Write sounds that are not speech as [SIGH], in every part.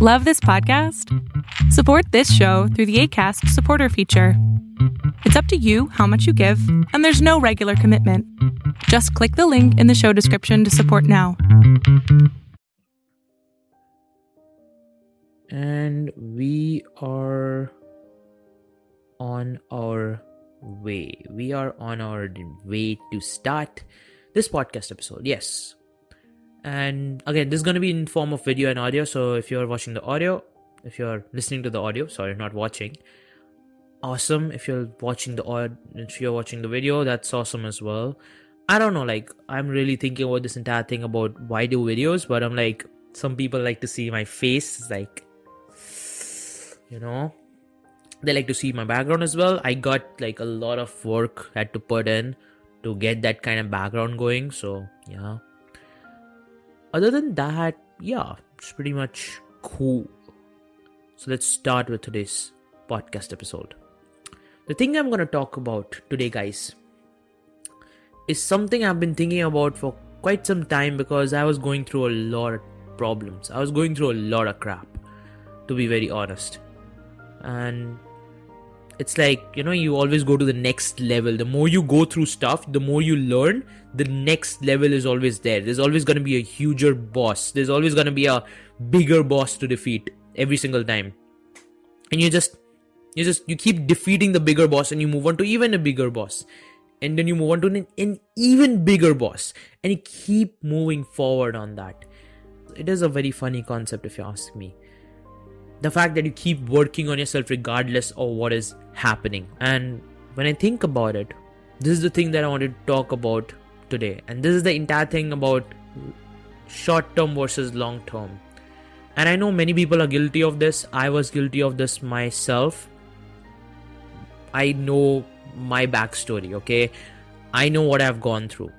Love this podcast? Support this show through the ACAST supporter feature. It's up to you how much you give, and there's no regular commitment. Just click the link in the show description to support now. And we are on our way. We are on our way to start this podcast episode. Yes. And again, this is going to be in form of video and audio. So if you're watching the audio, if you're listening to the audio, sorry, not watching, awesome. If you're watching the audio, if you're watching the video, that's awesome as well. I don't know, like I'm really thinking about this entire thing about why do videos, but I'm like, some people like to see my face, like, you know, they like to see my background as well. I got like a lot of work had to put in to get that kind of background going. So yeah. Other than that, yeah, it's pretty much cool. So let's start with today's podcast episode. The thing I'm going to talk about today, guys, is something I've been thinking about for quite some time because I was going through a lot of problems. I was going through a lot of crap, to be very honest. And it's like you know you always go to the next level. The more you go through stuff the more you learn the next level is always there. There's always going to be a huger boss. There's always going to be a bigger boss to defeat every single time. And you just you just you keep defeating the bigger boss and you move on to even a bigger boss. And then you move on to an, an even bigger boss. And you keep moving forward on that. It is a very funny concept if you ask me the fact that you keep working on yourself regardless of what is happening. And when I think about it, this is the thing that I wanted to talk about today. And this is the entire thing about short term versus long term. And I know many people are guilty of this. I was guilty of this myself. I know my backstory, okay? I know what I've gone through.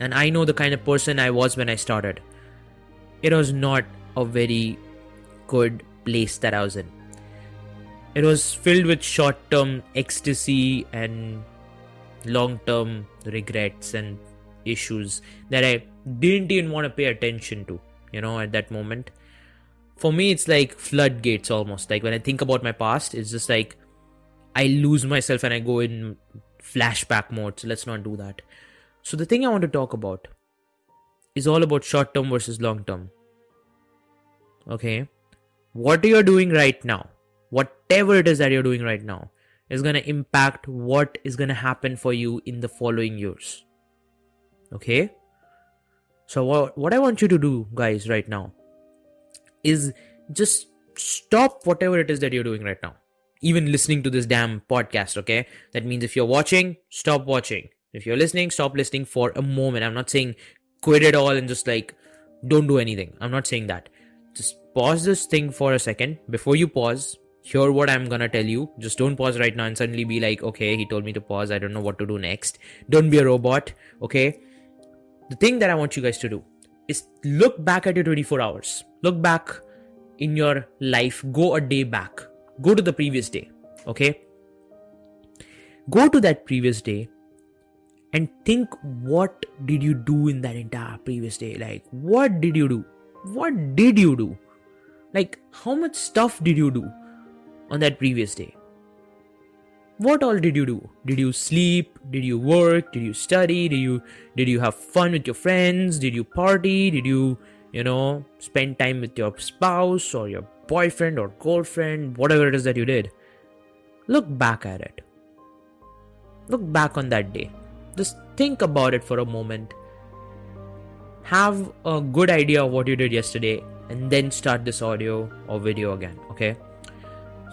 And I know the kind of person I was when I started. It was not a very good place that I was in. It was filled with short term ecstasy and long term regrets and issues that I didn't even want to pay attention to, you know, at that moment. For me, it's like floodgates almost. Like when I think about my past, it's just like I lose myself and I go in flashback mode. So let's not do that. So, the thing I want to talk about is all about short term versus long term. Okay what you're doing right now, whatever it is that you're doing right now, is going to impact what is going to happen for you in the following years. Okay? So, what, what I want you to do, guys, right now is just stop whatever it is that you're doing right now. Even listening to this damn podcast, okay? That means if you're watching, stop watching. If you're listening, stop listening for a moment. I'm not saying quit it all and just like don't do anything. I'm not saying that pause this thing for a second. Before you pause hear what i'm gonna tell you. Just don't pause right now and suddenly be like okay he told me to pause. I don't know what to do next. Don't be a robot okay? The thing that i want you guys to do is look back at your 24 hours. Look back in your life. Go a day back. Go to the previous day okay? Go to that previous day and think what did you do in that entire previous day? Like what did you do? What did you do? Like, how much stuff did you do on that previous day? What all did you do? Did you sleep? Did you work? Did you study? Did you did you have fun with your friends? Did you party? Did you, you know, spend time with your spouse or your boyfriend or girlfriend, whatever it is that you did? Look back at it. Look back on that day. Just think about it for a moment have a good idea of what you did yesterday and then start this audio or video again okay?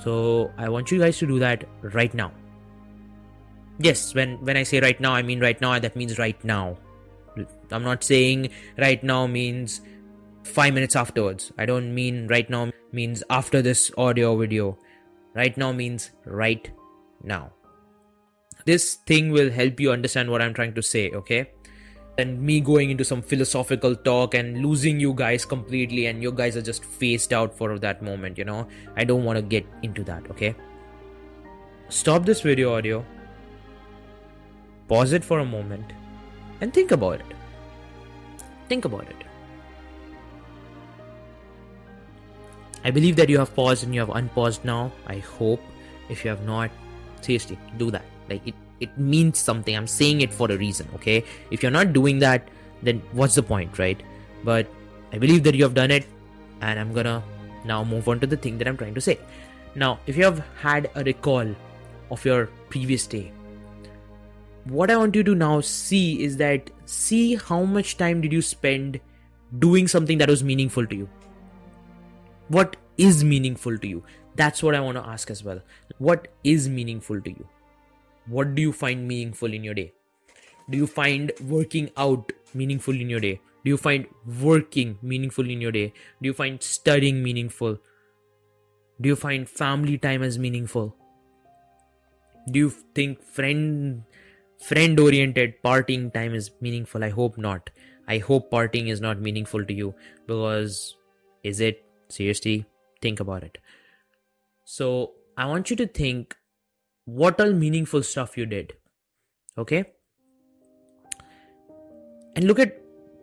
So i want you guys to do that right now. Yes when when i say right now i mean right now that means right now. I'm not saying right now means 5 minutes afterwards. I don't mean right now means after this audio video. Right now means right now. This thing will help you understand what i'm trying to say okay and me going into some philosophical talk and losing you guys completely and you guys are just phased out for that moment you know i don't want to get into that okay stop this video audio pause it for a moment and think about it think about it I believe that you have paused and you have unpaused now. I hope. If you have not, seriously, do that. Like it, it means something. I'm saying it for a reason, okay? If you're not doing that, then what's the point, right? But I believe that you have done it, and I'm gonna now move on to the thing that I'm trying to say. Now, if you have had a recall of your previous day, what I want you to now see is that see how much time did you spend doing something that was meaningful to you. What is meaningful to you? That's what I want to ask as well. What is meaningful to you? What do you find meaningful in your day? Do you find working out meaningful in your day? Do you find working meaningful in your day? Do you find studying meaningful? Do you find family time as meaningful? Do you think friend friend oriented partying time is meaningful? I hope not. I hope partying is not meaningful to you because is it seriously? Think about it. So I want you to think what all meaningful stuff you did. Okay? And look at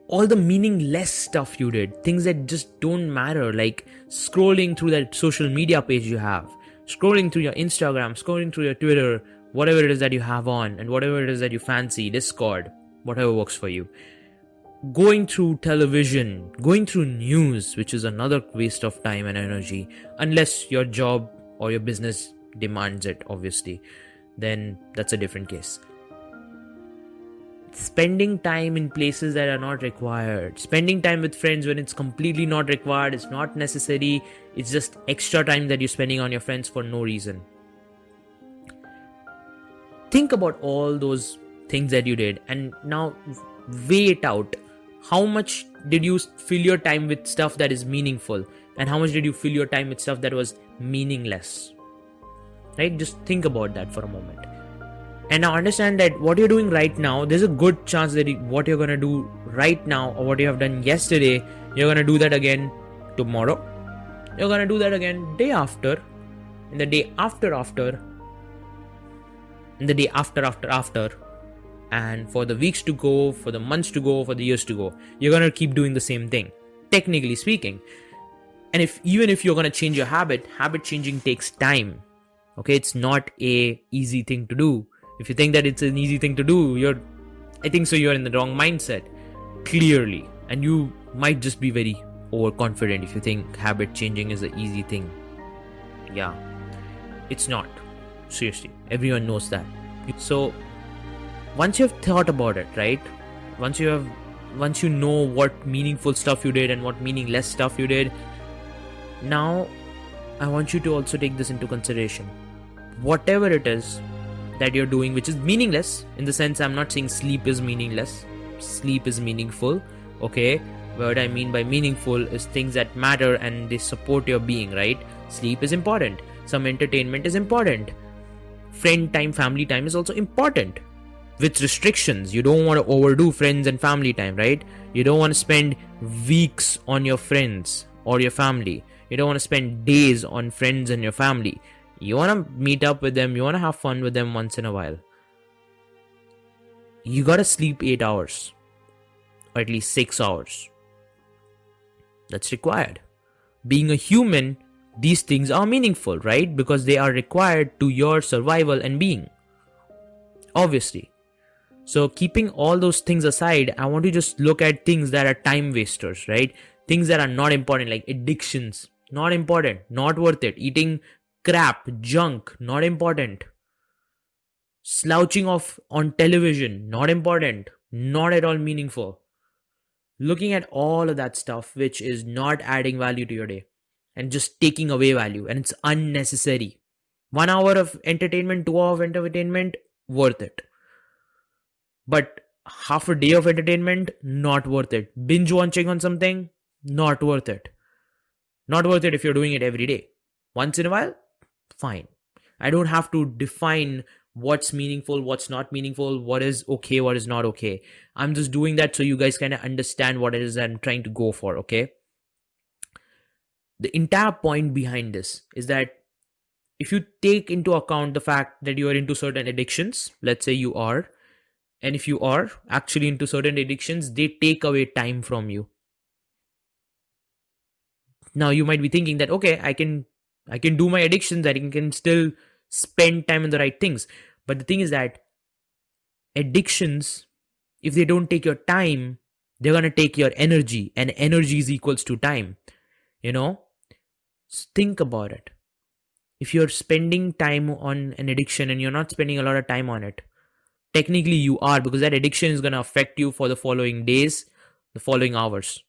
all the meaningless stuff you did, things that just don't matter, like scrolling through that social media page you have, scrolling through your Instagram, scrolling through your Twitter, whatever it is that you have on, and whatever it is that you fancy, Discord, whatever works for you. Going through television, going through news, which is another waste of time and energy, unless your job or your business demands it, obviously, then that's a different case. Spending time in places that are not required, spending time with friends when it's completely not required, it's not necessary, it's just extra time that you're spending on your friends for no reason. Think about all those things that you did and now weigh it out. How much did you fill your time with stuff that is meaningful? And how much did you fill your time with stuff that was meaningless? Right? Just think about that for a moment. And now understand that what you're doing right now there's a good chance that what you're gonna do right now or what you have done yesterday you're gonna do that again tomorrow. You're gonna do that again day after and the day after after and the day after after after and for the weeks to go for the months to go for the years to go you're gonna keep doing the same thing technically speaking. And if even if you're gonna change your habit habit changing takes time okay it's not a easy thing to do. If you think that it's an easy thing to do you're i think so you're in the wrong mindset clearly. And you might just be very overconfident if you think habit changing is an easy thing. Yeah it's not. Seriously everyone knows that. So once you've thought about it right? Once you have once you know what meaningful stuff you did and what meaningless stuff you did now i want you to also take this into consideration whatever it is that you're doing which is meaningless in the sense i'm not saying sleep is meaningless sleep is meaningful okay? What i mean by meaningful is things that matter and they support your being right? Sleep is important. Some entertainment is important. Friend time family time is also important. With restrictions you don't want to overdo friends and family time right? You don't want to spend weeks on your friends or your family. You don't want to spend days on friends and your family you want to meet up with them, you want to have fun with them once in a while. You got to sleep 8 hours or at least 6 hours. That's required. Being a human, these things are meaningful, right? Because they are required to your survival and being. Obviously. So, keeping all those things aside, I want to just look at things that are time wasters, right? Things that are not important, like addictions. Not important, not worth it. Eating crap, junk, not important. Slouching off on television, not important, not at all meaningful. Looking at all of that stuff which is not adding value to your day and just taking away value and it's unnecessary. One hour of entertainment, two hours of entertainment, worth it. But half a day of entertainment, not worth it. Binge watching on something, not worth it. Not worth it if you're doing it every day. Once in a while, fine. I don't have to define what's meaningful what's not meaningful what is okay what is not okay. I'm just doing that so you guys kind of understand what it is i'm trying to go for okay? The entire point behind this is that if you take into account the fact that you are into certain addictions let's say you are and if you are actually into certain addictions they take away time from you. Now you might be thinking that okay i can i can do my addictions i can, still spend time on the right things. But the thing is that addictions if they don't take your time they're to take your energy and energy is equals to time you know? Think about it. If you're spending time on an addiction and you're not spending a lot of time on it technically you are because that addiction is to affect you for the following days the following hours.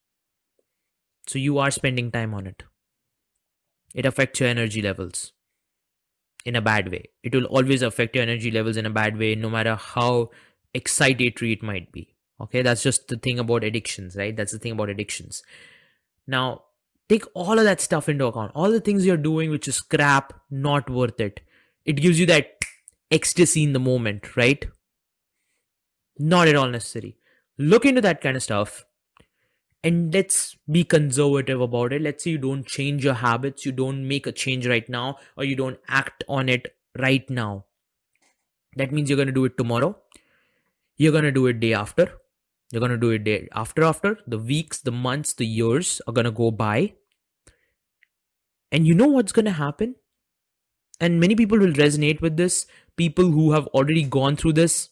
So you are spending time on it it affects your energy levels in a bad way. It will always affect your energy levels in a bad way no matter how excitatory it might be. Okay that's just the thing about addictions right? That's the thing about addictions. Now take all of that stuff into account. All the things you're doing which is crap not worth it. It gives you that ecstasy in the moment right? Not at all necessary. Look into that kind of stuff and let's be conservative about it. Let's say you don't change your habits you don't make a change right now or you don't act on it right now. That means you're going to do it tomorrow. You're going to do it day after. You're going to do it day after after. The weeks the months the years are going to go by. And you know what's going to happen? And many people will resonate with this. People who have already gone through this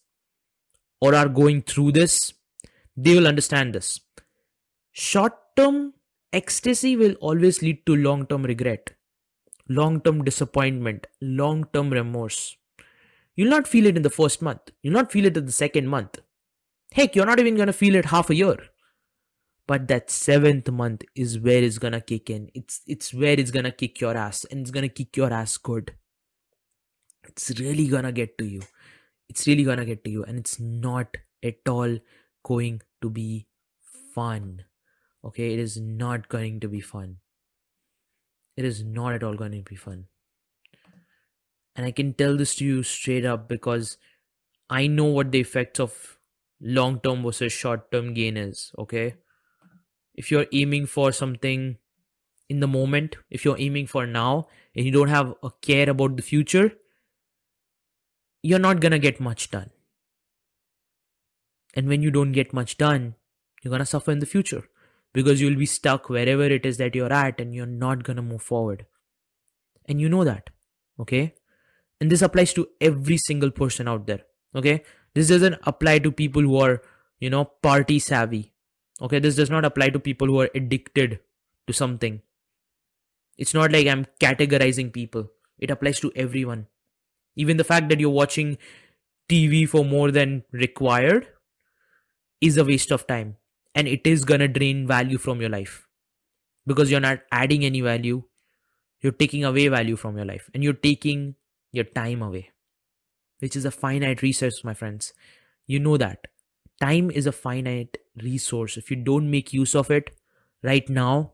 or are going through this, they will understand this. Short term ecstasy will always lead to long term regret, long term disappointment, long term remorse. You'll not feel it in the first month, you'll not feel it in the second month. Heck, you're not even gonna feel it half a year. But that seventh month is where it's gonna kick in. It's it's where it's gonna kick your ass, and it's gonna kick your ass good. It's really gonna get to you it's really gonna get to you and it's not at all going to be fun okay? It is not going to be fun. It is not at all going to be fun. And i can tell this to you straight up because i know what the effects of long term versus short term gain is okay? If you're aiming for something in the moment if you're aiming for now and you don't have a care about the future you're not gonna get much done. And when you don't get much done, you're gonna suffer in the future because you'll be stuck wherever it is that you're at and you're not gonna move forward. And you know that, okay? And this applies to every single person out there, okay? This doesn't apply to people who are, you know, party savvy, okay? This does not apply to people who are addicted to something. It's not like I'm categorizing people, it applies to everyone. Even the fact that you're watching TV for more than required is a waste of time and it is gonna drain value from your life. Because you're not adding any value you're taking away value from your life and you're taking your time away which is a finite resource my friends. You know that. Time is a finite resource. If you don't make use of it right now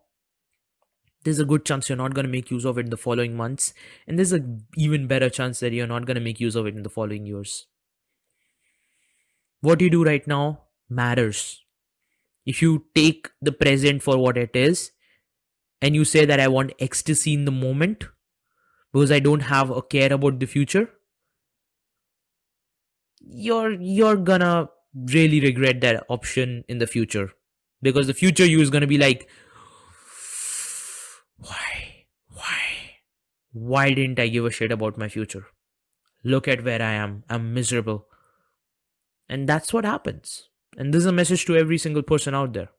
there's a good chance you're not going to make use of it in the following months and there's a even better chance that you're not going to make use of it in the following years. What you do right now matters if you take the present for what it is and you say that i want ecstasy in the moment because i don't have a care about the future you're you're gonna really regret that option in the future because the future you is gonna be like why? Why? Why didn't I give a shit about my future? Look at where I am. I'm miserable. And that's what happens. And this is a message to every single person out there.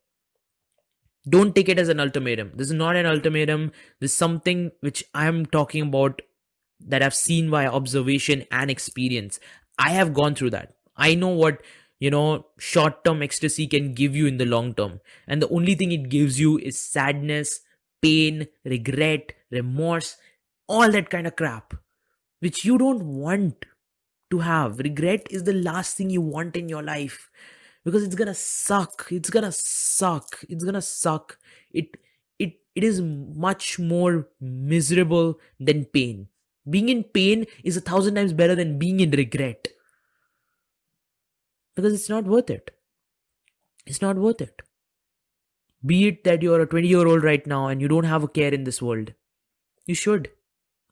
Don't take it as an ultimatum. This is not an ultimatum. This is something which I'm talking about that I've seen by observation and experience. I have gone through that. I know what, you know, short term ecstasy can give you in the long term. And the only thing it gives you is sadness, pain, regret, remorse, all that kind of crap, which you don't want to have. Regret is the last thing you want in your life because it's gonna suck. It's gonna suck. It's gonna suck. It it it is much more miserable than pain. Being in pain is a thousand times better than being in regret. Because it's not worth it. It's not worth it. Be it that you're a 20 year old right now and you don't have a care in this world. You should.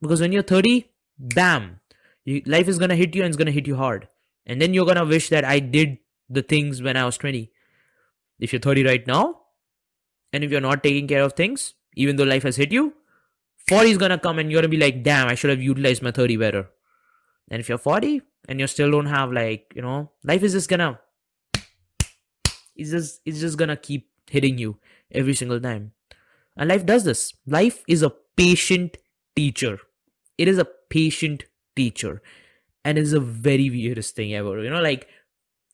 Because when you're 30, bam, you, life is to hit you and it's to hit you hard. And then you're to wish that I did the things when I was 20. If you're 30 right now, and if you're not taking care of things, even though life has hit you 40 is gonna come and you're gonna be like damn i should have utilized my 30 better. And if you're 40 and you still don't have like you know life is just gonna it's just it's just gonna keep hitting you every single time. And life does this. Life is a patient teacher. It is a patient teacher. And it's a very weirdest thing ever you know like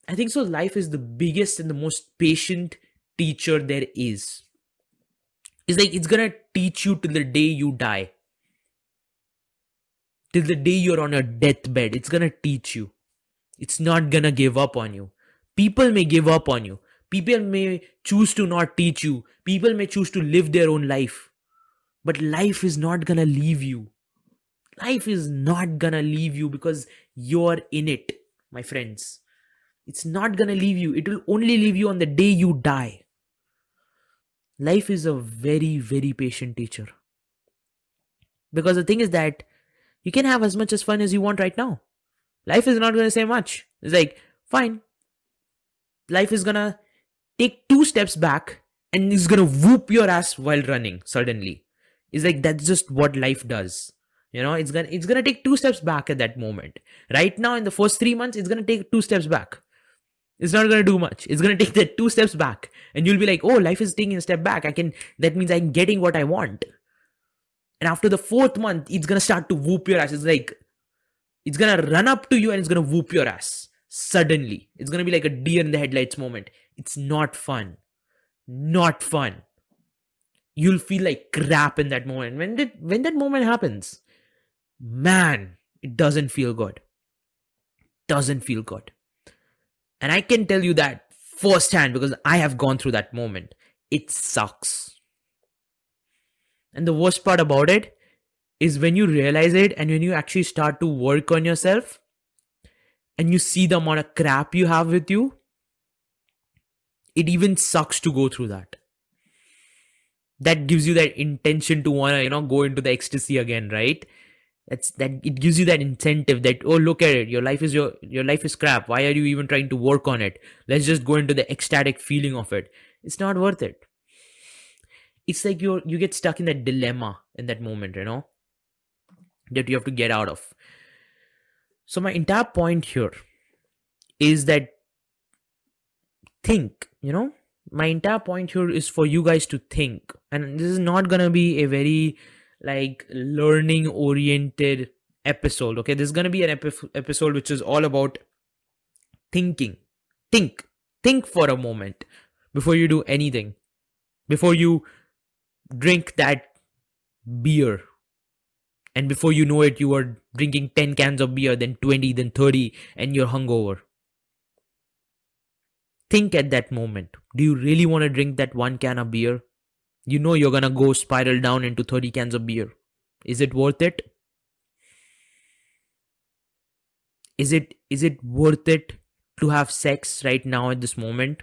i think so life is the biggest and the most patient teacher there is. It's like it's gonna teach you till the day you die. Till the day you're on your deathbed it's gonna teach you. It's not gonna give up on you. People may give up on you. People may choose to not teach you. People may choose to live their own life. But life is not gonna leave you. Life is not gonna leave you because you're in it my friends it's not gonna leave you. It will only leave you on the day you die. Life is a very very patient teacher. Because the thing is that you can have as much as fun as you want right now. Life is not going to say much. It's like fine. Life is going to take two steps back and it's going to whoop your ass while running suddenly. It's like that's just what life does. You know it's gonna it's gonna take two steps back at that moment. Right now in the first three months it's gonna take two steps back it's not going to do much. It's going [LAUGHS] to take that two steps back. And you'll be like, oh, life is taking a step back. I can, that means I'm getting what I want. And after the fourth month, it's going to start to whoop your ass. It's like, it's going to run up to you and it's going to whoop your ass suddenly. It's going to be like a deer in the headlights moment. It's not fun. Not fun. You'll feel like crap in that moment. When did, when that moment happens, man, it doesn't feel good. Doesn't feel good. And I can tell you that firsthand because I have gone through that moment. It sucks. And the worst part about it is when you realize it and when you actually start to work on yourself and you see the amount of crap you have with you, it even sucks to go through that. That gives you that intention to want to, you know, go into the ecstasy again, right? That's that it gives you that incentive that oh look at it. Your life is your your life is crap. Why are you even trying to work on it? Let's just go into the ecstatic feeling of it. It's not worth it. It's like you you get stuck in that dilemma in that moment you know that you have to get out of. So my entire point here is that think you know? My entire point here is for you guys to think. And this is not gonna be a very like learning oriented episode okay? There's going to be an epi- episode which is all about thinking. Think. Think for a moment before you do anything. Before you drink that beer. And before you know it you are drinking 10 cans of beer then 20 then 30 and you're hungover. Think at that moment. Do you really want to drink that one can of beer you know you're gonna go spiral down into 30 cans of beer. Is it worth it? Is it is it worth it to have sex right now at this moment?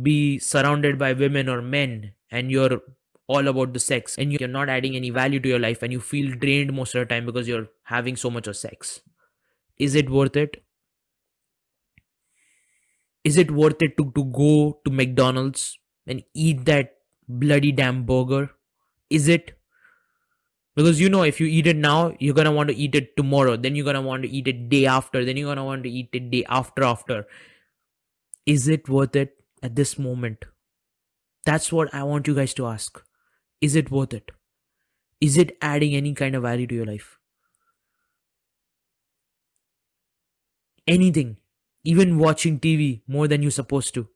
Be surrounded by women or men and you're all about the sex and you're not adding any value to your life and you feel drained most of the time because you're having so much of sex. Is it worth it? Is it worth it to, to go to McDonald's and eat that bloody damn burger? Is it? Because you know, if you eat it now, you're gonna want to eat it tomorrow. Then you're gonna want to eat it day after. Then you're gonna want to eat it day after after. Is it worth it at this moment? That's what I want you guys to ask. Is it worth it? Is it adding any kind of value to your life? Anything. Even watching TV more than you're supposed to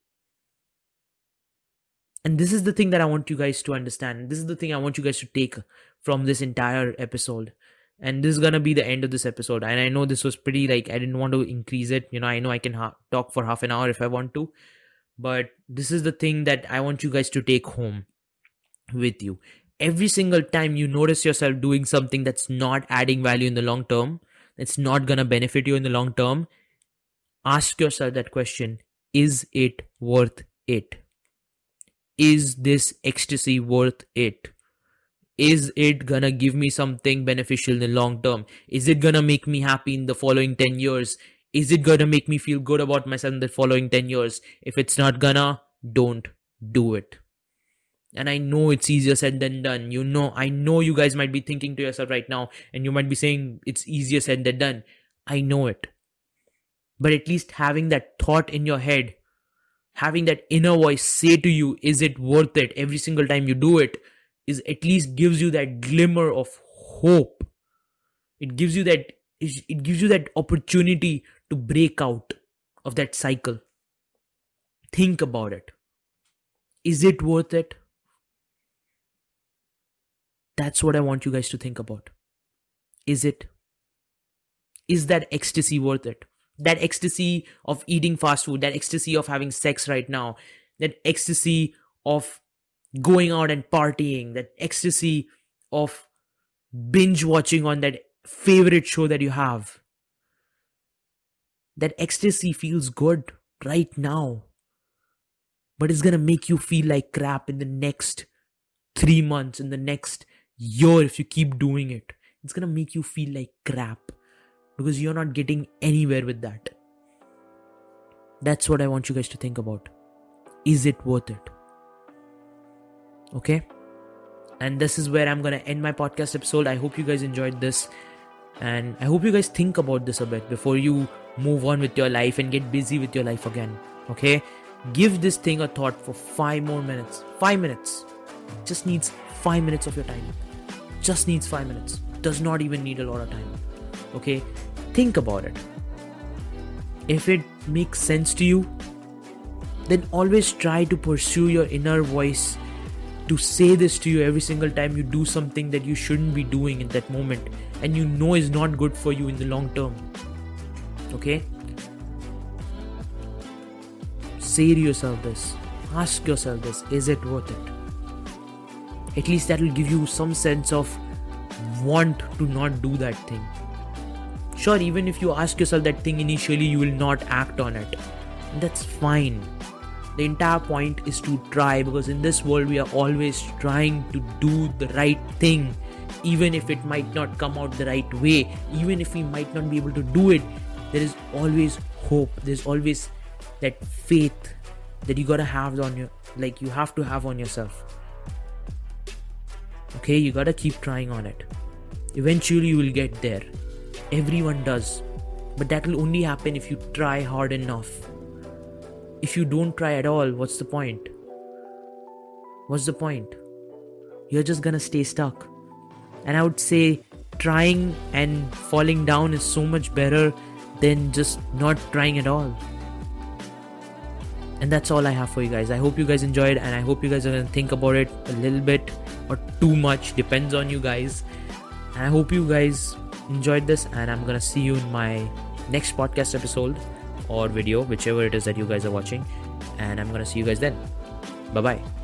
and this is the thing that i want you guys to understand. This is the thing i want you guys to take from this entire episode. And this is gonna be the end of this episode. And i know this was pretty like i didn't want to increase it. You know i know i can ha- talk for half an hour if i want to. But this is the thing that i want you guys to take home with you. Every single time you notice yourself doing something that's not adding value in the long term that's not gonna benefit you in the long term ask yourself that question. Is it worth it is this ecstasy worth it? Is it gonna give me something beneficial in the long term? Is it gonna make me happy in the following 10 years? Is it gonna make me feel good about myself in the following 10 years? If it's not gonna, don't do it. And I know it's easier said than done. You know, I know you guys might be thinking to yourself right now, and you might be saying it's easier said than done. I know it. But at least having that thought in your head, having that inner voice say to you, is it worth it every single time you do it, is at least gives you that glimmer of hope. It gives you that it gives you that opportunity to break out of that cycle. Think about it. Is it worth it? That's what I want you guys to think about. Is it? Is that ecstasy worth it? That ecstasy of eating fast food, that ecstasy of having sex right now, that ecstasy of going out and partying, that ecstasy of binge watching on that favorite show that you have. That ecstasy feels good right now, but it's gonna make you feel like crap in the next three months, in the next year, if you keep doing it. It's gonna make you feel like crap because you're not getting anywhere with that. That's what I want you guys to think about. Is it worth it? Okay? And this is where I'm going to end my podcast episode. I hope you guys enjoyed this. And I hope you guys think about this a bit before you move on with your life and get busy with your life again. Okay? Give this thing a thought for five more minutes. Five minutes. Just needs five minutes of your time. Just needs five minutes. Does not even need a lot of time. Okay? Think about it. If it makes sense to you, then always try to pursue your inner voice to say this to you every single time you do something that you shouldn't be doing in that moment and you know is not good for you in the long term. Okay? Say to yourself this. Ask yourself this is it worth it? At least that will give you some sense of want to not do that thing. Sure, even if you ask yourself that thing initially, you will not act on it. That's fine. The entire point is to try because in this world we are always trying to do the right thing even if it might not come out the right way even if we might not be able to do it. There is always hope. There's always that faith that you gotta have on your like you have to have on yourself. Okay you gotta keep trying on it. Eventually you will get there everyone does but that will only happen if you try hard enough if you don't try at all, what's the point? What's the point? You're just gonna stay stuck. And I would say trying and falling down is so much better than just not trying at all. And that's all I have for you guys. I hope you guys enjoyed and I hope you guys are gonna think about it a little bit or too much, depends on you guys. And I hope you guys enjoyed this and I'm gonna see you in my next podcast episode or video, whichever it is that you guys are watching. And I'm gonna see you guys then. Bye bye.